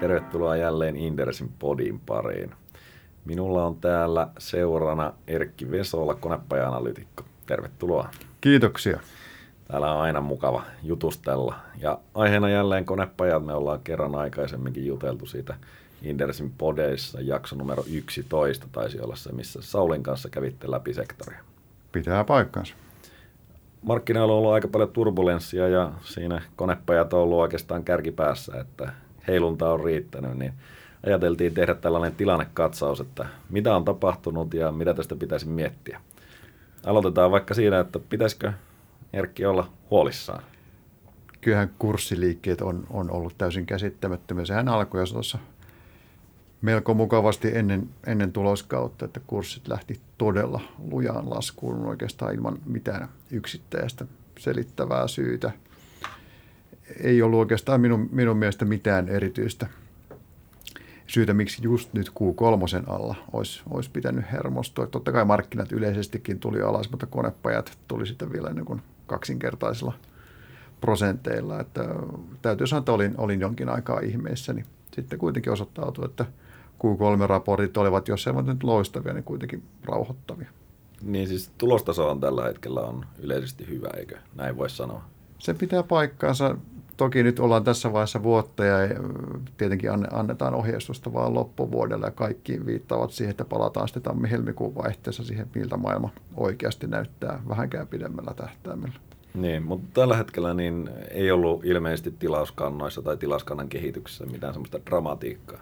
Tervetuloa jälleen Indersin podin pariin. Minulla on täällä seurana Erkki Vesola, konepaja-analytikko. Tervetuloa. Kiitoksia. Täällä on aina mukava jutustella. Ja aiheena jälleen konepajat. Me ollaan kerran aikaisemminkin juteltu siitä Indersin podeissa. Jakso numero 11 taisi olla se, missä Saulin kanssa kävitte läpi sektoria. Pitää paikkansa. Markkinoilla on ollut aika paljon turbulenssia ja siinä konepajat on ollut oikeastaan kärkipäässä, että heilunta on riittänyt, niin ajateltiin tehdä tällainen tilannekatsaus, että mitä on tapahtunut ja mitä tästä pitäisi miettiä. Aloitetaan vaikka siinä, että pitäisikö Erkki olla huolissaan? Kyllähän kurssiliikkeet on, on ollut täysin käsittämättömiä. Sehän alkoi jo tuossa melko mukavasti ennen, ennen tuloskautta, että kurssit lähti todella lujaan laskuun oikeastaan ilman mitään yksittäistä selittävää syytä. Ei ollut oikeastaan minun, minun mielestä mitään erityistä syytä, miksi just nyt Q3 alla olisi, olisi pitänyt hermostua. Totta kai markkinat yleisestikin tuli alas, mutta konepajat tuli sitten vielä niin kuin kaksinkertaisilla prosenteilla. Että täytyy sanoa, että olin, olin jonkin aikaa ihmeessäni. Sitten kuitenkin osoittautui, että Q3-raportit olivat, jos eivät nyt loistavia, niin kuitenkin rauhoittavia. Niin siis tulostaso on tällä hetkellä on yleisesti hyvä, eikö näin voi sanoa? Se pitää paikkaansa. Toki nyt ollaan tässä vaiheessa vuotta ja tietenkin annetaan ohjeistusta vaan loppuvuodelle ja kaikki viittaavat siihen, että palataan sitten tammi-helmikuun vaihteessa siihen, miltä maailma oikeasti näyttää vähänkään pidemmällä tähtäimellä. Niin, mutta tällä hetkellä niin ei ollut ilmeisesti tilauskannoissa tai tilauskannan kehityksessä mitään semmoista dramatiikkaa.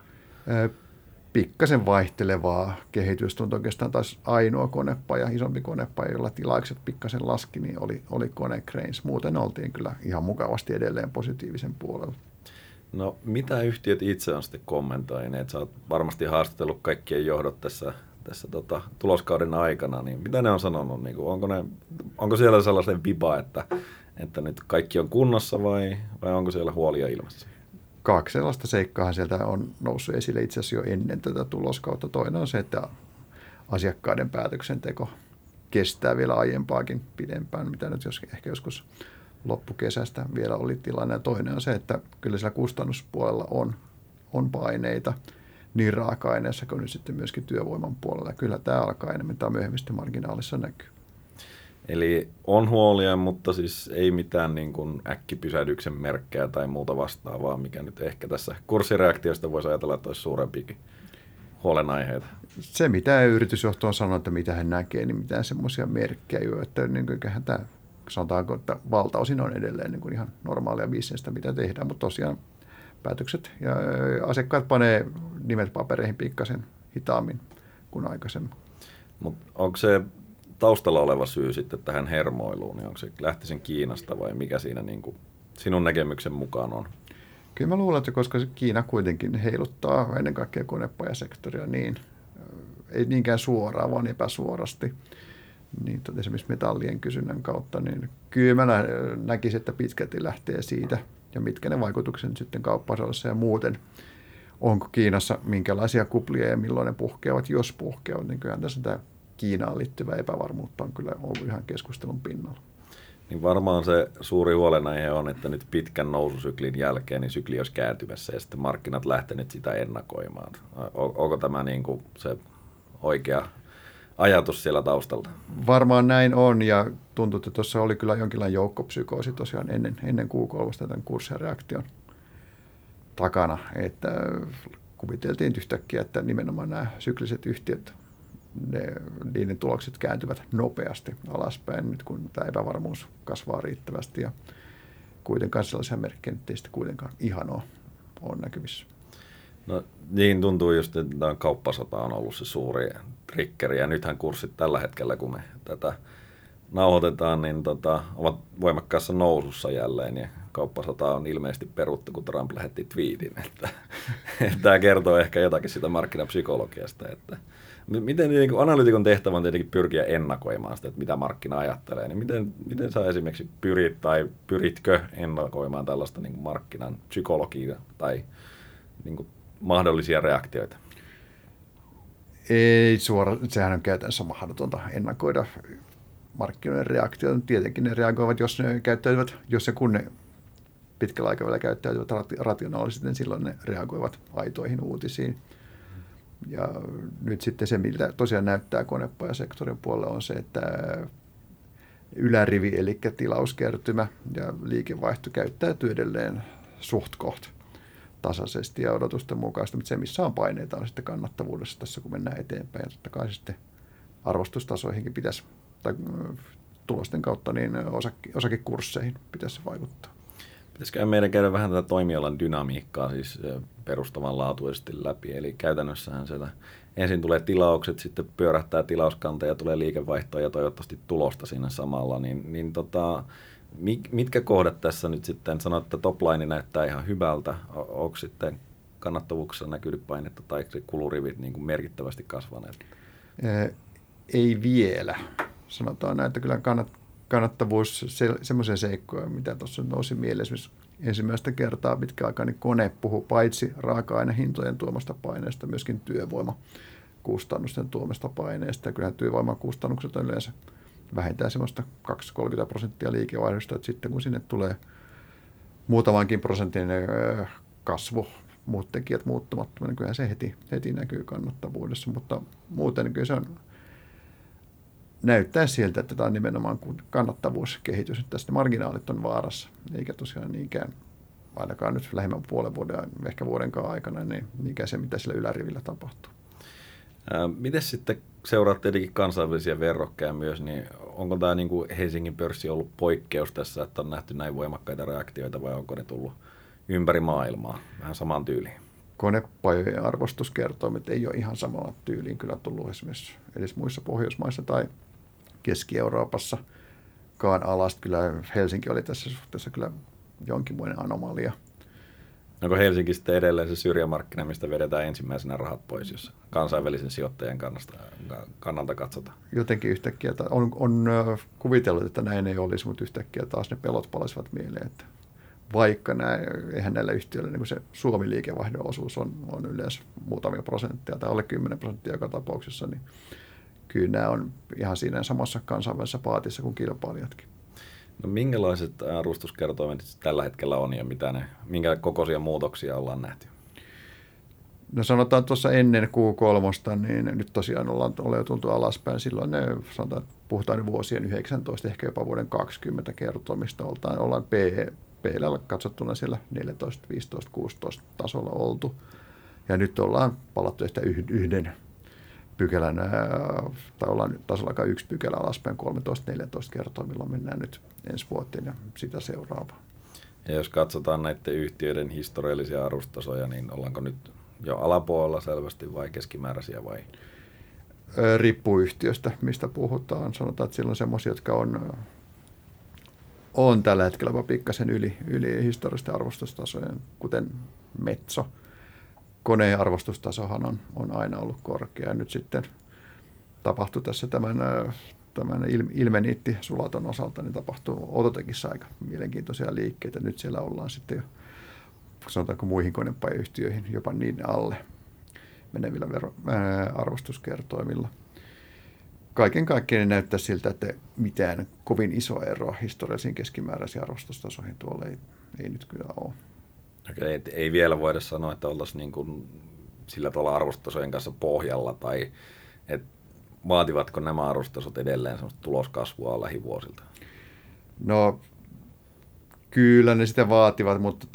Pikkasen vaihtelevaa kehitystä on oikeastaan taas ainoa konepaja, isompi konepaja, jolla tilaukset pikkasen laski, niin oli, oli Kone Cranes. Muuten oltiin kyllä ihan mukavasti edelleen positiivisen puolella. No mitä yhtiöt itse on sitten kommentoineet? Sä oot varmasti haastatellut kaikkien johdot tässä tässä tota, tuloskauden aikana, niin mitä ne on sanonut? Niin kuin, onko, ne, onko siellä sellainen viba, että, että nyt kaikki on kunnossa vai, vai onko siellä huolia ilmassa? Kaksi sellaista seikkaa sieltä on noussut esille itse asiassa jo ennen tätä tuloskautta. Toinen on se, että asiakkaiden päätöksenteko kestää vielä aiempaakin pidempään, mitä nyt jos, ehkä joskus loppukesästä vielä oli tilanne. Toinen on se, että kyllä siellä kustannuspuolella on, on paineita – niin raaka-aineessa kuin nyt sitten myöskin työvoiman puolella. Kyllä tämä alkaa enemmän tai myöhemmin sitten marginaalissa näkyy. Eli on huolia, mutta siis ei mitään niin kuin äkkipysähdyksen merkkejä tai muuta vastaavaa, mikä nyt ehkä tässä kurssireaktiosta voisi ajatella, että olisi suurempikin huolenaiheita. Se, mitä yritysjohto on sanonut, että mitä hän näkee, niin mitään semmoisia merkkejä jo, että niin kuin, tämä, sanotaanko, että valtaosin on edelleen niin kuin ihan normaalia bisnestä, mitä tehdään, mutta tosiaan päätökset ja asiakkaat panee nimet papereihin pikkasen hitaammin kuin aikaisemmin. Mut onko se taustalla oleva syy sitten tähän hermoiluun, niin onko se lähtisin Kiinasta vai mikä siinä niin kuin sinun näkemyksen mukaan on? Kyllä mä luulen, että koska Kiina kuitenkin heiluttaa ennen kaikkea konepajasektoria niin, ei niinkään suoraan, vaan epäsuorasti, niin esimerkiksi metallien kysynnän kautta, niin kyllä mä näkisin, että pitkälti lähtee siitä – ja mitkä ne vaikutukset sitten kauppasodassa ja muuten. Onko Kiinassa minkälaisia kuplia ja milloin ne puhkeavat, jos puhkeavat, niin kyllähän tässä tämä Kiinaan liittyvä epävarmuutta on kyllä ollut ihan keskustelun pinnalla. Niin varmaan se suuri huolenaihe on, että nyt pitkän noususyklin jälkeen niin sykli olisi kääntymässä ja sitten markkinat lähteneet sitä ennakoimaan. Onko tämä niin kuin se oikea ajatus siellä taustalla. Varmaan näin on ja tuntuu, että tuossa oli kyllä jonkinlainen joukkopsykoosi tosiaan ennen, ennen Q3 tämän kurssireaktion takana, että kuviteltiin yhtäkkiä, että nimenomaan nämä sykliset yhtiöt, ne, niiden tulokset kääntyvät nopeasti alaspäin nyt kun tämä epävarmuus kasvaa riittävästi ja kuitenkaan sellaisia merkkejä ei sitten kuitenkaan ihan ole, ole näkyvissä. No niin tuntuu just, että tämä kauppasota on ollut se suuri triggeri ja nythän kurssit tällä hetkellä, kun me tätä nauhoitetaan, niin tota, ovat voimakkaassa nousussa jälleen ja kauppasota on ilmeisesti peruttu, kun Trump lähetti twiitin, että, että tämä kertoo ehkä jotakin sitä markkinapsykologiasta, että miten niin analytikon tehtävä on tietenkin pyrkiä ennakoimaan sitä, että mitä markkina ajattelee, niin miten, miten sä esimerkiksi pyrit tai pyritkö ennakoimaan tällaista niin markkinan psykologiaa tai niin mahdollisia reaktioita? Ei suora, sehän on käytännössä mahdotonta ennakoida markkinoiden reaktioita. Tietenkin ne reagoivat, jos ne käyttäytyvät, jos se kun ne pitkällä aikavälillä käyttäytyvät rationaalisesti, niin silloin ne reagoivat aitoihin uutisiin. Ja nyt sitten se, miltä tosiaan näyttää konepajasektorin puolella, on se, että ylärivi, eli tilauskertymä ja liikevaihto käyttäytyy edelleen suht koht tasaisesti ja odotusten mukaista, mutta se, missä on paineita, on sitten kannattavuudessa tässä, kun mennään eteenpäin. Ja totta kai sitten arvostustasoihinkin pitäisi, tai tulosten kautta, niin osake, osakekursseihin pitäisi vaikuttaa. Pitäisikö meidän käydä vähän tätä toimialan dynamiikkaa siis perustavanlaatuisesti läpi, eli käytännössähän siellä ensin tulee tilaukset, sitten pyörähtää tilauskanta ja tulee liikevaihtoa ja toivottavasti tulosta siinä samalla, niin, niin tota, mitkä kohdat tässä nyt sitten, sanoit, että topline näyttää ihan hyvältä, onko sitten kannattavuuksessa näkynyt painetta tai kulurivit niin kuin merkittävästi kasvaneet? Ei vielä. Sanotaan näin, että kyllä kannattavuus se, semmoisia seikkoja, mitä tuossa nousi mieleen. Esimerkiksi ensimmäistä kertaa pitkäaikainen kone puhuu paitsi raaka-ainehintojen tuomasta paineesta, myöskin työvoimakustannusten tuomasta paineesta. Ja kyllähän työvoimakustannukset on yleensä vähentää semmoista 2-30 prosenttia liikevaihdosta, että sitten kun sinne tulee muutamankin prosentin kasvu, muut tekijät muuttumattomia, niin kyllähän se heti, heti näkyy kannattavuudessa, mutta muuten kyllä se on näyttää siltä, että tämä on nimenomaan kannattavuuskehitys, että tästä marginaalit on vaarassa, eikä tosiaan niinkään ainakaan nyt lähemmän puolen vuoden, ehkä vuodenkaan aikana, niin niinkään se, mitä sillä ylärivillä tapahtuu. Miten sitten seuraat tietenkin kansainvälisiä verrokkeja myös, niin onko tämä niin kuin Helsingin pörssi ollut poikkeus tässä, että on nähty näin voimakkaita reaktioita vai onko ne tullut ympäri maailmaa vähän samaan tyyliin? Konepajojen arvostuskertoimet ei ole ihan samalla tyyliin kyllä tullut esimerkiksi edes muissa Pohjoismaissa tai Keski-Euroopassa kaan alasta. Kyllä Helsinki oli tässä suhteessa kyllä jonkinmoinen anomalia. Onko Helsinki sitten edelleen se syrjämarkkina, mistä vedetään ensimmäisenä rahat pois, jos kansainvälisen sijoittajan kannalta, kannalta katsotaan? Jotenkin yhtäkkiä, on, on kuvitellut, että näin ei olisi, mutta yhtäkkiä taas ne pelot palasivat mieleen, että vaikka nämä, eihän näillä yhtiöillä niin se Suomi-liikevaihdon osuus on, on yleensä muutamia prosenttia tai alle 10 prosenttia joka tapauksessa, niin kyllä nämä on ihan siinä samassa kansainvälisessä paatissa kuin kilpailijatkin. No minkälaiset arvostuskertoimet tällä hetkellä on ja mitä ne, minkä kokoisia muutoksia ollaan nähty? No sanotaan tuossa ennen Q3, niin nyt tosiaan ollaan, ollaan tultu alaspäin. Silloin ne, sanotaan, puhutaan vuosien 19, ehkä jopa vuoden 20 kertomista. Ollaan, ollaan P, PL katsottuna siellä 14, 15, 16 tasolla oltu. Ja nyt ollaan palattu ehkä yhden pykälän, tai ollaan nyt tasolla yksi pykälä alaspäin 13-14 kertoa, milloin mennään nyt ensi vuoteen ja sitä seuraavaa. Ja jos katsotaan näiden yhtiöiden historiallisia arvostasoja, niin ollaanko nyt jo alapuolella selvästi vai keskimääräisiä vai? Riippuu yhtiöstä, mistä puhutaan. Sanotaan, että siellä on semmoisia, jotka on, on tällä hetkellä pikkasen yli, yli historiallisten arvostustasojen, kuten Metso – koneen arvostustasohan on, on aina ollut korkea. Nyt sitten tapahtui tässä tämän, tämän ilmeniitti sulaton osalta, niin tapahtuu Ototekissa aika mielenkiintoisia liikkeitä. Nyt siellä ollaan sitten jo, sanotaanko muihin konepajayhtiöihin, jopa niin alle menevillä vero, ää, arvostuskertoimilla. Kaiken kaikkiaan näyttää siltä, että mitään kovin iso ero historiallisiin keskimääräisiin arvostustasoihin tuolla ei, ei nyt kyllä ole. Okei, ei vielä voida sanoa, että oltaisiin niin kuin sillä tavalla arvostasojen kanssa pohjalla tai että vaativatko nämä arvostasot edelleen tuloskasvua lähivuosilta? No kyllä ne sitä vaativat, mutta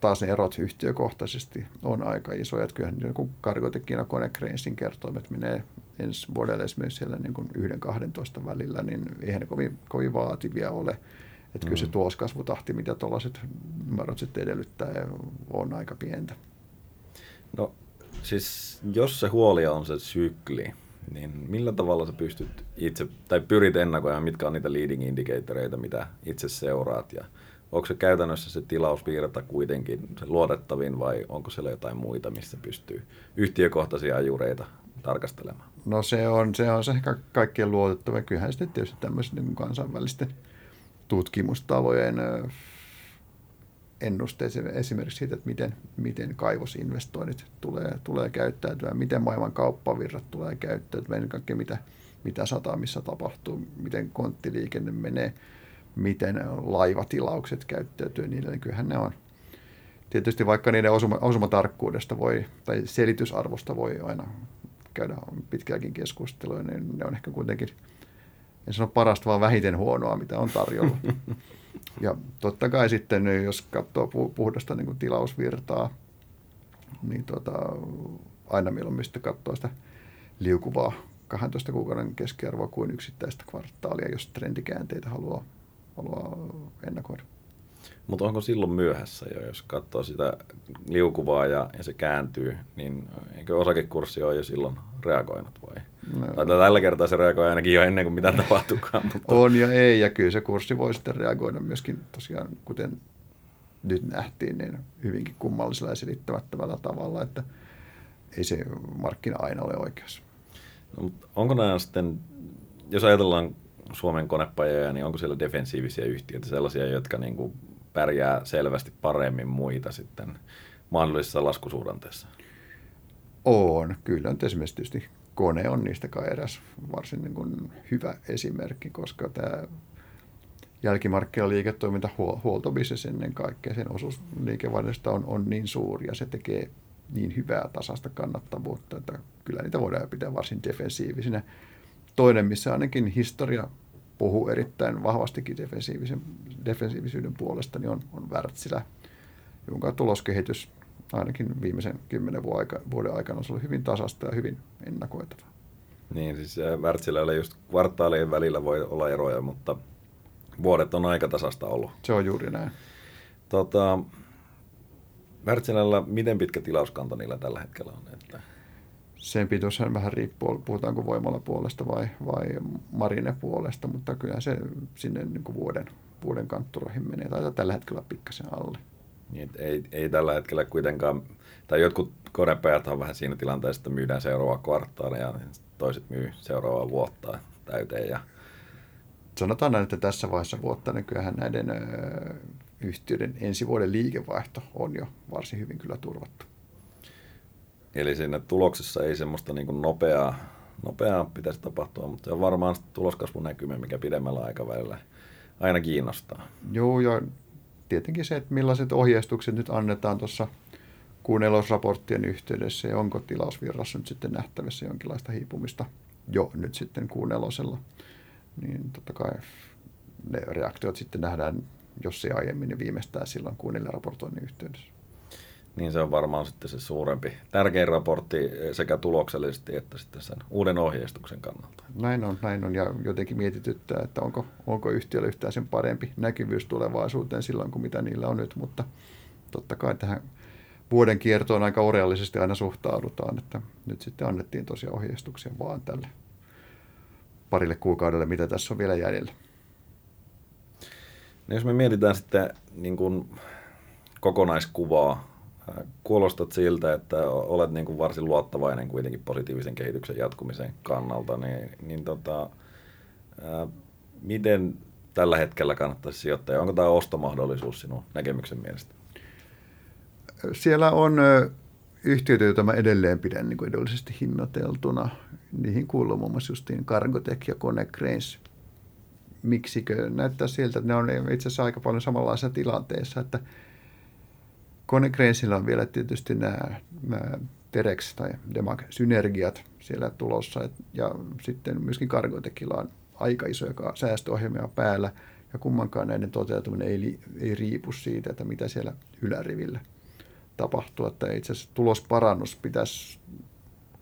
taas ne erot yhtiökohtaisesti on aika isoja. Että kyllähän niin kuin Kargotekin ja Konecranesin kertoimet menee ensi vuodelle esimerkiksi siellä niin kuin 1-12 välillä, niin eihän ne kovin, kovin vaativia ole. Että mm. kyllä se mm. tuloskasvutahti, mitä tuollaiset numerot sitten edellyttää, on aika pientä. No siis jos se huoli on se sykli, niin millä tavalla sä pystyt itse, tai pyrit ennakoimaan, mitkä on niitä leading indicatoreita, mitä itse seuraat, ja onko se käytännössä se tilausvirta kuitenkin se luotettavin, vai onko siellä jotain muita, missä pystyy yhtiökohtaisia ajureita tarkastelemaan? No se on se, on se kaikkein luotettava. Kyllähän sitten tietysti tämmöisten niin kansainvälisten tutkimustalojen ennusteet esimerkiksi siitä, että miten, miten kaivosinvestoinnit tulee, tulee käyttäytyä, miten maailman kauppavirrat tulee käyttäytyä, ennen kaikkea mitä, mitä satamissa tapahtuu, miten konttiliikenne menee, miten laivatilaukset käyttäytyy niin kyllähän ne on. Tietysti vaikka niiden osuma, osumatarkkuudesta voi, tai selitysarvosta voi aina käydä pitkääkin keskustelua, niin ne on ehkä kuitenkin, en sano parasta, vaan vähiten huonoa, mitä on tarjolla. Ja totta kai sitten, jos katsoo puhdasta niin kuin tilausvirtaa, niin tota, aina mieluummin sitten katsoo sitä liukuvaa 12 kuukauden keskiarvoa kuin yksittäistä kvartaalia, jos trendikäänteitä haluaa, haluaa ennakoida. Mutta onko silloin myöhässä jo, jos katsoo sitä liukuvaa ja, ja se kääntyy, niin eikö osakekurssi ole jo silloin reagoinut vai? No. Tai tällä kertaa se reagoi ainakin jo ennen kuin mitä tapahtuukaan. Mutta... On ja ei, ja kyllä se kurssi voi sitten reagoida myöskin tosiaan, kuten nyt nähtiin, niin hyvinkin kummallisella ja selittämättömällä tavalla, että ei se markkina aina ole oikeassa. No, mutta onko nämä sitten, jos ajatellaan Suomen konepajoja, niin onko siellä defensiivisiä yhtiöitä, sellaisia, jotka niin kuin pärjää selvästi paremmin muita sitten mahdollisessa laskusuhdanteessa? On, kyllä. Nyt esimerkiksi tietysti kone on niistä kai eräs varsin niin kuin hyvä esimerkki, koska tämä jälkimarkkinaliiketoiminta, huoltobisnes ennen kaikkea, sen osuus liikevaihdosta on, on niin suuri ja se tekee niin hyvää tasasta kannattavuutta, että kyllä niitä voidaan pitää varsin defensiivisinä. Toinen, missä ainakin historia puhuu erittäin vahvastikin defensiivisen, defensiivisyyden puolesta, niin on, on Wärtsilä, jonka tuloskehitys ainakin viimeisen kymmenen vuoden aikana on ollut hyvin tasasta ja hyvin ennakoitavaa. Niin, siis Wärtsilällä just kvartaalien välillä voi olla eroja, mutta vuodet on aika tasasta ollut. Se on juuri näin. Tota, Wärtsilällä, miten pitkä tilauskanta niillä tällä hetkellä on? Että... Sen pituushan vähän riippuu, puhutaanko voimalla puolesta vai, vai marine puolesta, mutta kyllä se sinne niin kuin vuoden, vuoden kantturoihin menee. Tai tällä hetkellä pikkasen alle. Niin, ei, ei tällä hetkellä kuitenkaan, tai jotkut konepajat on vähän siinä tilanteessa, että myydään seuraavaa kvartaalia ja toiset myy seuraavaa vuotta täyteen. Ja... Sanotaan näin, että tässä vaiheessa vuotta niin kyllähän näiden ö, yhtiöiden ensi vuoden liikevaihto on jo varsin hyvin kyllä turvattu. Eli siinä tuloksessa ei semmoista niin kuin nopeaa, nopeaa pitäisi tapahtua, mutta se on varmaan tuloskasvun näkymä, mikä pidemmällä aikavälillä aina kiinnostaa. Joo, ja tietenkin se, että millaiset ohjeistukset nyt annetaan tuossa kuun raporttien yhteydessä ja onko tilausvirrassa nyt sitten nähtävissä jonkinlaista hiipumista jo nyt sitten kuun niin totta kai ne reaktiot sitten nähdään, jos se aiemmin, niin viimeistään silloin kuun raportoinnin yhteydessä. Niin se on varmaan sitten se suurempi, tärkein raportti sekä tuloksellisesti että sitten sen uuden ohjeistuksen kannalta. Näin on, näin on ja jotenkin mietityttää, että onko, onko yhtiöllä yhtään sen parempi näkyvyys tulevaisuuteen silloin kuin mitä niillä on nyt, mutta totta kai tähän vuoden kiertoon aika oreallisesti aina suhtaudutaan, että nyt sitten annettiin tosiaan ohjeistuksia vaan tälle parille kuukaudelle, mitä tässä on vielä jäljellä. No jos me mietitään sitten niin kuin kokonaiskuvaa kuulostat siltä, että olet niin kuin varsin luottavainen kuitenkin positiivisen kehityksen jatkumisen kannalta, niin, niin tota, ää, miten tällä hetkellä kannattaisi sijoittaa? Onko tämä ostomahdollisuus sinun näkemyksen mielestä? Siellä on yhtiöitä, joita mä edelleen pidän niin kuin edullisesti hinnoiteltuna. Niihin kuuluu muun muassa justiin Cargotec ja Konecranes. Miksikö? Näyttää siltä, että ne on itse asiassa aika paljon samanlaisessa tilanteessa, että – Konecranesilla on vielä tietysti nämä, nämä Terex tai Demag synergiat siellä tulossa ja sitten myöskin Cargotecilla on aika isoja säästöohjelmia päällä ja kummankaan näiden toteutuminen ei, ei riipu siitä, että mitä siellä ylärivillä tapahtuu. Että itse asiassa tulosparannus pitäisi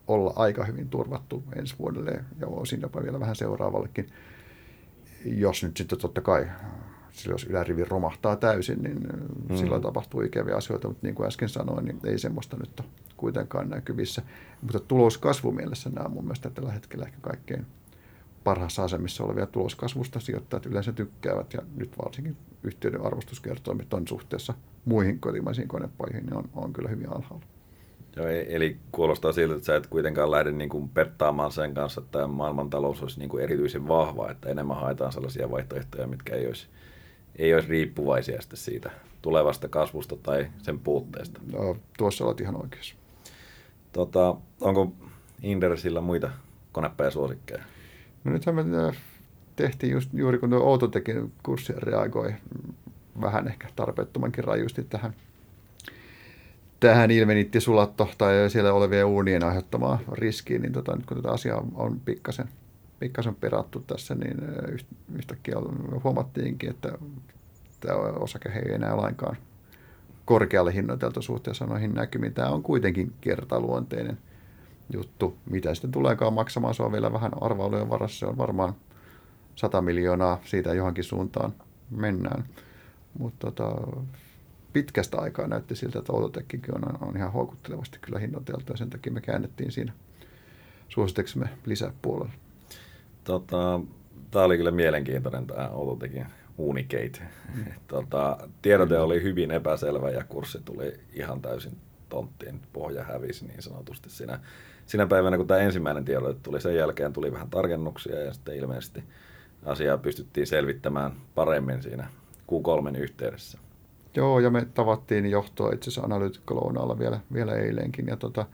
olla aika hyvin turvattu ensi vuodelle ja osin jopa vielä vähän seuraavallekin, jos nyt sitten totta kai sillä jos ylärivi romahtaa täysin, niin mm. silloin tapahtuu ikäviä asioita, mutta niin kuin äsken sanoin, niin ei semmoista nyt ole kuitenkaan näkyvissä. Mutta tuloskasvumielessä nämä on mun mielestä tällä hetkellä ehkä kaikkein parhaassa asemissa olevia tuloskasvusta sijoittajat yleensä tykkäävät, ja nyt varsinkin yhtiöiden arvostuskertoimet on suhteessa muihin kotimaisiin konepajoihin, niin on, on kyllä hyvin alhaalla. Joo, e- eli kuulostaa siltä, että sä et kuitenkaan lähde niin kuin pettaamaan sen kanssa, että maailmantalous olisi niin kuin erityisen vahva, että enemmän haetaan sellaisia vaihtoehtoja, mitkä ei olisi ei olisi riippuvaisia siitä tulevasta kasvusta tai sen puutteesta. No, tuossa olet ihan oikeassa. Tota, onko Indersillä muita konepäjäsuosikkeja? No nythän me äh, tehtiin just, juuri kun tuo Outotekin kurssi reagoi vähän ehkä tarpeettomankin rajusti tähän, tähän ilmenitti sulatto tai siellä olevien uunien aiheuttamaa riskiä, niin tota, nyt kun tätä asiaa on pikkasen, pikkasen perattu tässä, niin yhtäkkiä huomattiinkin, että tämä osake ei enää lainkaan korkealle hinnoiteltu suhteessa noihin näkymiin. Tämä on kuitenkin kertaluonteinen juttu. Mitä sitten tuleekaan maksamaan, se on vielä vähän arvailujen varassa. Se on varmaan 100 miljoonaa siitä johonkin suuntaan mennään. Mutta tota, pitkästä aikaa näytti siltä, että Autotekkikin on, on ihan houkuttelevasti kyllä hinnoiteltu ja sen takia me käännettiin siinä suositeksemme lisäpuolella. Tota, tämä oli kyllä mielenkiintoinen tämä Autotekin Unicate. Mm. Tota, tiedote oli hyvin epäselvä ja kurssi tuli ihan täysin tonttiin. Pohja hävisi niin sanotusti siinä, siinä päivänä, kun tämä ensimmäinen tiedote tuli. Sen jälkeen tuli vähän tarkennuksia ja sitten ilmeisesti asiaa pystyttiin selvittämään paremmin siinä Q3 yhteydessä. Joo, ja me tavattiin johtoa itse asiassa analyytikkolounaalla vielä, vielä eilenkin. Ja tota,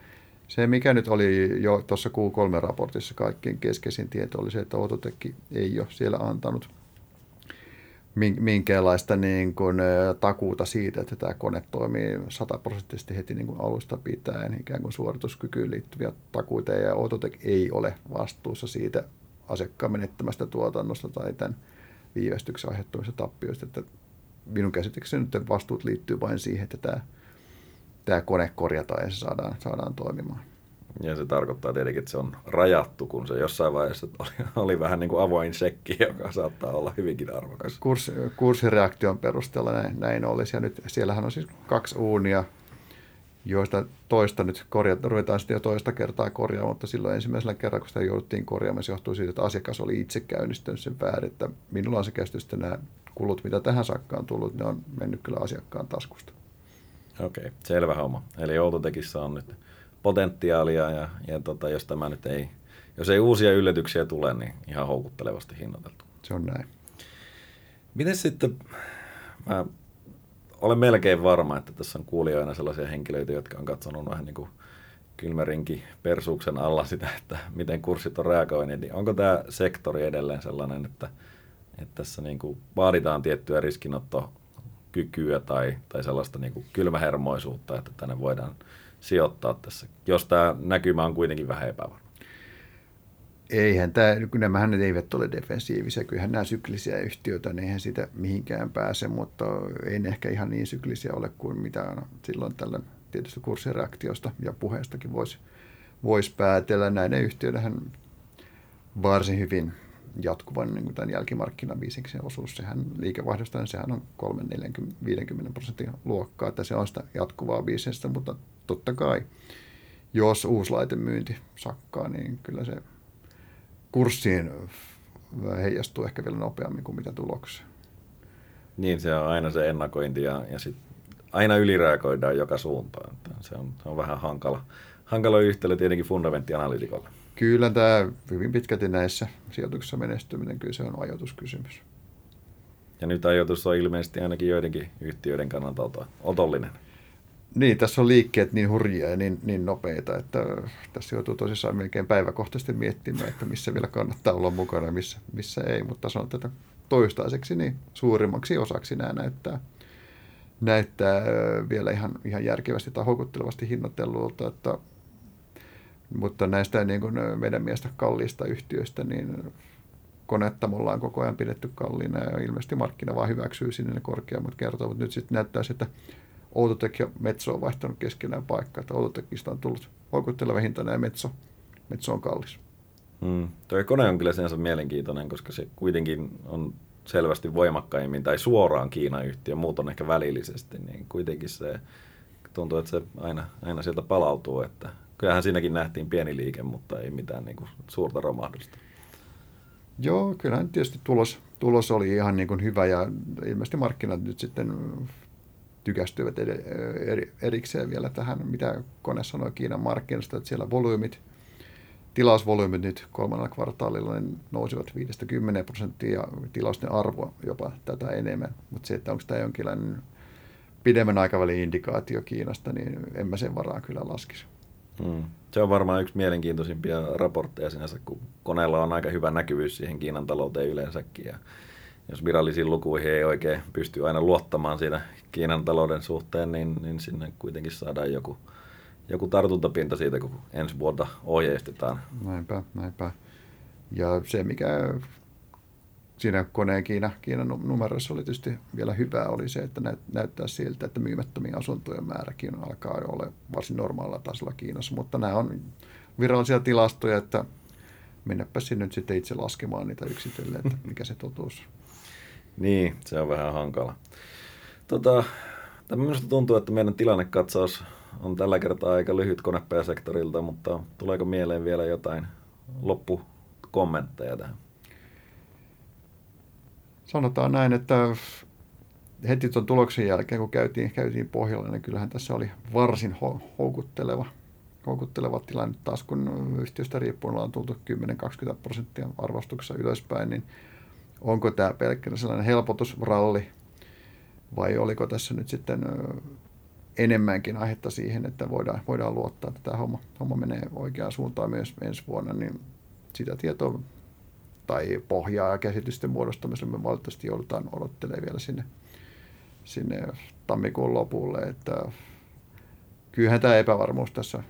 se, mikä nyt oli jo tuossa Q3-raportissa kaikkein keskeisin tieto, oli se, että Autotekki ei ole siellä antanut – minkäänlaista niin kuin, takuuta siitä, että tämä kone toimii sataprosenttisesti heti niin kuin alusta pitäen, ikään kuin suorituskykyyn liittyviä takuita, ja Autotek ei ole vastuussa siitä asiakkaan menettämästä tuotannosta tai tämän viivästyksen aiheuttamista tappioista, että minun käsitykseni nyt vastuut liittyy vain siihen, että tämä, tämä kone korjataan ja se saadaan, saadaan toimimaan. Ja se tarkoittaa tietenkin, että se on rajattu, kun se jossain vaiheessa oli, oli vähän niin kuin avoin sekki, joka saattaa olla hyvinkin arvokas. Kurs, kurssireaktion perusteella näin, näin olisi. Ja nyt siellähän on siis kaksi uunia, joista toista nyt korjata, ruvetaan sitten jo toista kertaa korjaamaan, mutta silloin ensimmäisellä kerralla, kun sitä jouduttiin korjaamaan, se johtuu siitä, että asiakas oli itse käynnistänyt sen väärin. Että minulla on se käsitys, että nämä kulut, mitä tähän saakka on tullut, ne on mennyt kyllä asiakkaan taskusta. Okei, okay, selvä homma. Eli Outotekissä on nyt potentiaalia ja, ja tota, jos tämä nyt ei, jos ei uusia yllätyksiä tule, niin ihan houkuttelevasti hinnoiteltu. Se on näin. Miten sitten, mä olen melkein varma, että tässä on kuulijoina sellaisia henkilöitä, jotka on katsonut vähän niin kuin kylmärinki persuksen alla sitä, että miten kurssit on reagoineet, niin onko tämä sektori edelleen sellainen, että, että tässä niin kuin vaaditaan tiettyä riskinottokykyä tai, tai sellaista niin kuin kylmähermoisuutta, että tänne voidaan sijoittaa tässä, jos tämä näkymä on kuitenkin vähän epävarma? Eihän tämä, nämähän ne eivät ole defensiivisiä, kyllähän nämä syklisiä yhtiöitä, niin eihän siitä mihinkään pääse, mutta ei ne ehkä ihan niin syklisiä ole kuin mitä silloin tällä tietysti kurssireaktiosta ja puheestakin voisi vois päätellä. Näiden yhtiöiden varsin hyvin jatkuvan niin kuin tämän jälkimarkkinabiisiksen osuus, sehän liikevaihdosta, niin sehän on 3-50 prosentin luokkaa, että se on sitä jatkuvaa biisestä, mutta totta kai, jos uuslaite-myynti sakkaa, niin kyllä se kurssiin heijastuu ehkä vielä nopeammin kuin mitä tuloksia. Niin, se on aina se ennakointi ja, ja sit aina ylireagoidaan joka suuntaan. Se on, se on vähän hankala, hankala yhtälö tietenkin fundamenttianalyytikolle. Kyllä tämä hyvin pitkälti näissä sijoituksissa menestyminen, kyllä se on ajoituskysymys. Ja nyt ajoitus on ilmeisesti ainakin joidenkin yhtiöiden kannalta otollinen. Niin, tässä on liikkeet niin hurjia ja niin, niin nopeita, että tässä joutuu tosissaan melkein päiväkohtaisesti miettimään, että missä vielä kannattaa olla mukana ja missä, missä ei. Mutta sanon tätä toistaiseksi, niin suurimmaksi osaksi nämä näyttää, näyttää vielä ihan, ihan järkevästi tai houkuttelevasti hinnoitellulta, että mutta näistä niin kuin meidän mielestä kalliista yhtiöistä, niin konettamolla on koko ajan pidetty kalliina ja ilmeisesti markkina vaan hyväksyy sinne ne korkeammat mutta nyt sitten näyttää että Outotec ja Metso on vaihtanut keskenään paikkaa, että Outotecista on tullut houkutteleva hinta ja Metso, Metso on kallis. Mm. Tuo kone on kyllä sinänsä mielenkiintoinen, koska se kuitenkin on selvästi voimakkaimmin tai suoraan Kiinan yhtiö, muut on ehkä välillisesti, niin kuitenkin se tuntuu, että se aina, aina sieltä palautuu, että kyllähän siinäkin nähtiin pieni liike, mutta ei mitään niin kuin suurta romahdusta. Joo, kyllähän tietysti tulos, tulos oli ihan niin kuin hyvä ja ilmeisesti markkinat nyt sitten tykästyvät eri, erikseen vielä tähän, mitä kone sanoi Kiinan markkinasta, että siellä volyymit, tilausvolyymit nyt kolmannella kvartaalilla niin nousivat 50 prosenttia ja tilausten arvo jopa tätä enemmän. Mutta se, että onko tämä jonkinlainen pidemmän aikavälin indikaatio Kiinasta, niin en mä sen varaa kyllä laskisi. Hmm. Se on varmaan yksi mielenkiintoisimpia raportteja sinänsä, kun koneella on aika hyvä näkyvyys siihen Kiinan talouteen yleensäkin. Ja jos virallisiin lukuihin ei oikein pysty aina luottamaan siinä Kiinan talouden suhteen, niin, niin sinne kuitenkin saadaan joku, joku tartuntapinta siitä, kun ensi vuotta ohjeistetaan. Näinpä, näinpä. Ja se, mikä siinä koneen Kiina, Kiinan numerossa oli tietysti vielä hyvää, oli se, että näyttää siltä, että myymättömien asuntojen määräkin alkaa olla varsin normaalilla tasolla Kiinassa, mutta nämä on virallisia tilastoja, että mennäpä sinne nyt sitten itse laskemaan niitä yksitellen, että mikä se totuus. niin, se on vähän hankala. Tota, minusta tuntuu, että meidän tilannekatsaus on tällä kertaa aika lyhyt konepäisektorilta, mutta tuleeko mieleen vielä jotain loppukommentteja tähän? Sanotaan näin, että heti tuon tuloksen jälkeen, kun käytiin, käytiin pohjalla, niin kyllähän tässä oli varsin houkutteleva, houkutteleva tilanne. Taas, kun yhtiöstä riippuen ollaan tultu 10-20 prosenttia arvostuksessa ylöspäin, niin onko tämä pelkkänä sellainen helpotusralli vai oliko tässä nyt sitten enemmänkin aihetta siihen, että voidaan, voidaan luottaa, että tämä homma, homma menee oikeaan suuntaan myös ensi vuonna, niin sitä tietoa tai pohjaa ja käsitysten muodostamiselle me valitettavasti joudutaan odottelemaan vielä sinne, sinne tammikuun lopulle, että kyllähän tämä epävarmuus tässä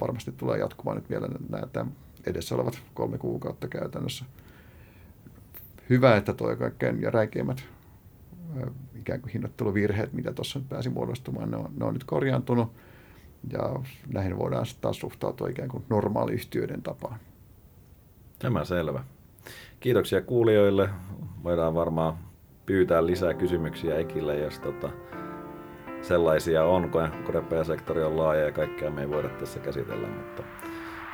varmasti tulee jatkumaan nyt vielä näitä edessä olevat kolme kuukautta käytännössä. Hyvä, että tuo kaikkein ja räikeimmät ikään kuin hinnoitteluvirheet, mitä tuossa nyt pääsi muodostumaan, ne on, ne on nyt korjaantunut ja näihin voidaan taas suhtautua ikään kuin normaaliyhtiöiden tapaan. Tämä selvä. Kiitoksia kuulijoille. Voidaan varmaan pyytää lisää kysymyksiä Ekille, jos tota, sellaisia on. Konepajasektori on laaja ja kaikkea me ei voida tässä käsitellä, mutta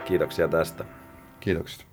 kiitoksia tästä. Kiitoksia.